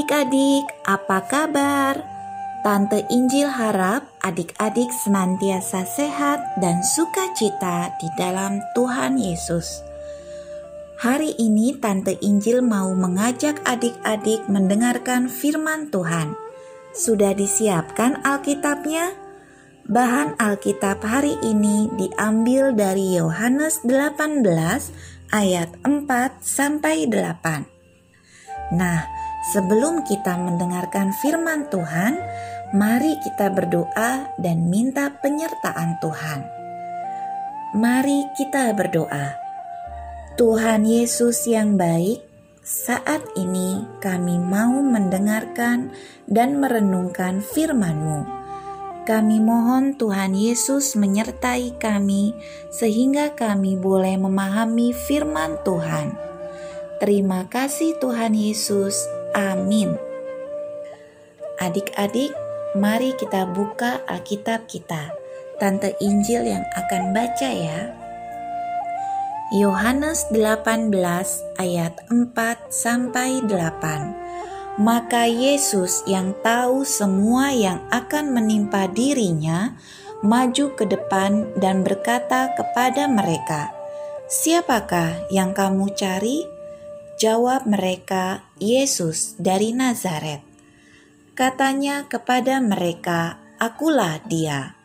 Adik-adik, apa kabar? Tante Injil harap adik-adik senantiasa sehat dan sukacita di dalam Tuhan Yesus. Hari ini Tante Injil mau mengajak adik-adik mendengarkan firman Tuhan. Sudah disiapkan Alkitabnya? Bahan Alkitab hari ini diambil dari Yohanes 18 ayat 4 sampai 8. Nah, sebelum kita mendengarkan firman Tuhan, mari kita berdoa dan minta penyertaan Tuhan. Mari kita berdoa. Tuhan Yesus yang baik, saat ini kami mau mendengarkan dan merenungkan firman-Mu. Kami mohon Tuhan Yesus menyertai kami sehingga kami boleh memahami firman Tuhan. Terima kasih Tuhan Yesus. Amin. Adik-adik, mari kita buka Alkitab kita. Tante Injil yang akan baca ya. Yohanes 18 ayat 4 sampai 8. Maka Yesus yang tahu semua yang akan menimpa dirinya maju ke depan dan berkata kepada mereka, "Siapakah yang kamu cari?" Jawab mereka, "Yesus dari Nazaret." Katanya kepada mereka, "Akulah Dia."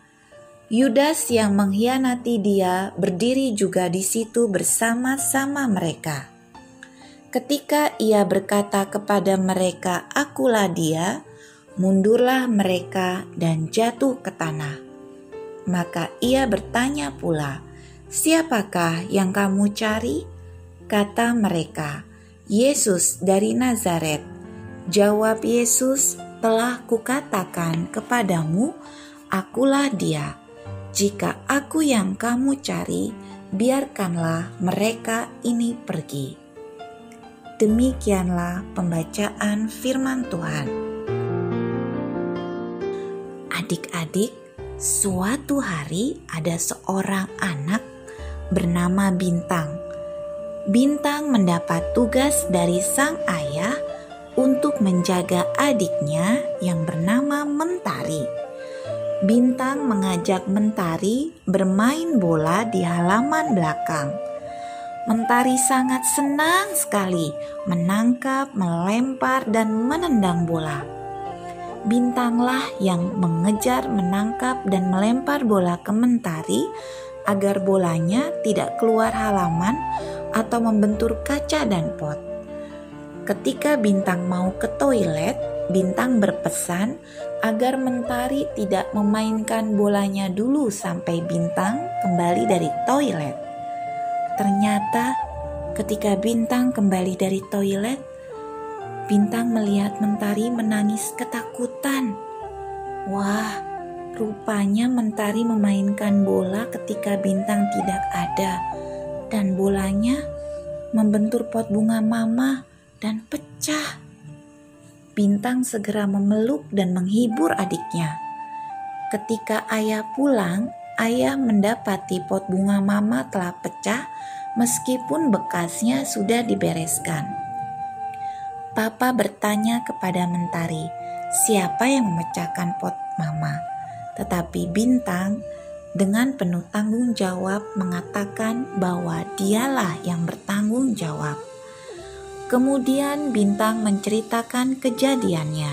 Yudas yang mengkhianati dia berdiri juga di situ bersama-sama mereka. Ketika ia berkata kepada mereka, "Akulah dia," mundurlah mereka dan jatuh ke tanah. Maka ia bertanya pula, "Siapakah yang kamu cari?" Kata mereka, "Yesus dari Nazaret." Jawab Yesus, "Telah kukatakan kepadamu, akulah Dia." Jika aku yang kamu cari, biarkanlah mereka ini pergi. Demikianlah pembacaan firman Tuhan. Adik-adik, suatu hari ada seorang anak bernama Bintang. Bintang mendapat tugas dari sang ayah untuk menjaga adiknya yang bernama Mentari. Bintang mengajak Mentari bermain bola di halaman belakang. Mentari sangat senang sekali menangkap, melempar, dan menendang bola. Bintanglah yang mengejar, menangkap, dan melempar bola ke Mentari agar bolanya tidak keluar halaman atau membentur kaca dan pot. Ketika Bintang mau ke toilet, Bintang berpesan agar Mentari tidak memainkan bolanya dulu sampai Bintang kembali dari toilet. Ternyata, ketika Bintang kembali dari toilet, Bintang melihat Mentari menangis ketakutan. Wah, rupanya Mentari memainkan bola ketika Bintang tidak ada, dan bolanya membentur pot bunga Mama dan pecah. Bintang segera memeluk dan menghibur adiknya. Ketika ayah pulang, ayah mendapati pot bunga mama telah pecah meskipun bekasnya sudah dibereskan. Papa bertanya kepada Mentari, siapa yang memecahkan pot mama? Tetapi Bintang dengan penuh tanggung jawab mengatakan bahwa dialah yang bertanggung jawab. Kemudian Bintang menceritakan kejadiannya.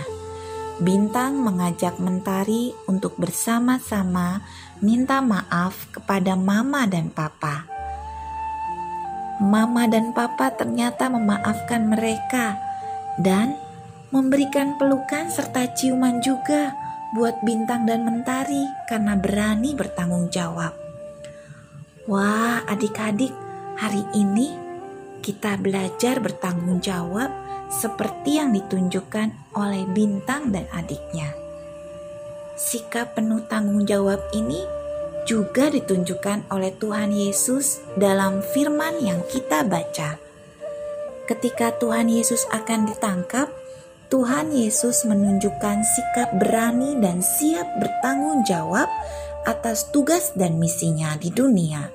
Bintang mengajak Mentari untuk bersama-sama minta maaf kepada Mama dan Papa. Mama dan Papa ternyata memaafkan mereka dan memberikan pelukan serta ciuman juga buat Bintang dan Mentari karena berani bertanggung jawab. Wah, adik-adik, hari ini kita belajar bertanggung jawab seperti yang ditunjukkan oleh Bintang dan adiknya. Sikap penuh tanggung jawab ini juga ditunjukkan oleh Tuhan Yesus dalam firman yang kita baca. Ketika Tuhan Yesus akan ditangkap, Tuhan Yesus menunjukkan sikap berani dan siap bertanggung jawab atas tugas dan misinya di dunia.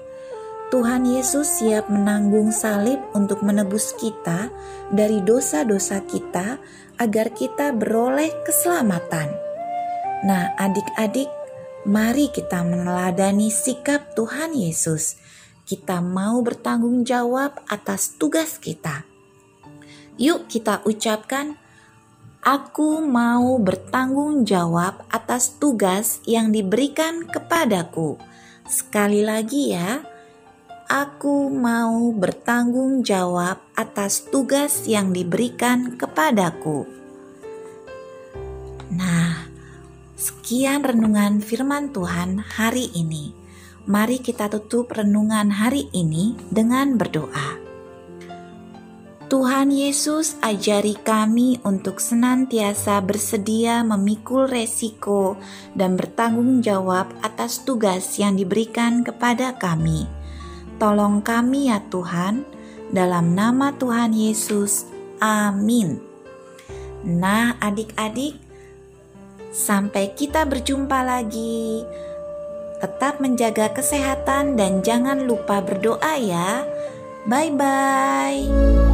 Tuhan Yesus siap menanggung salib untuk menebus kita dari dosa-dosa kita agar kita beroleh keselamatan. Nah, adik-adik, mari kita meneladani sikap Tuhan Yesus. Kita mau bertanggung jawab atas tugas kita. Yuk kita ucapkan, Aku mau bertanggung jawab atas tugas yang diberikan kepadaku. Sekali lagi ya, aku mau bertanggung jawab atas tugas yang diberikan kepadaku. Nah, sekian renungan firman Tuhan hari ini. Mari kita tutup renungan hari ini dengan berdoa. Tuhan Yesus, ajari kami untuk senantiasa bersedia memikul resiko dan bertanggung jawab atas tugas yang diberikan kepada kami Tolong kami ya Tuhan, dalam nama Tuhan Yesus. Amin. Nah, adik-adik, sampai kita berjumpa lagi. Tetap menjaga kesehatan dan jangan lupa berdoa ya. Bye bye.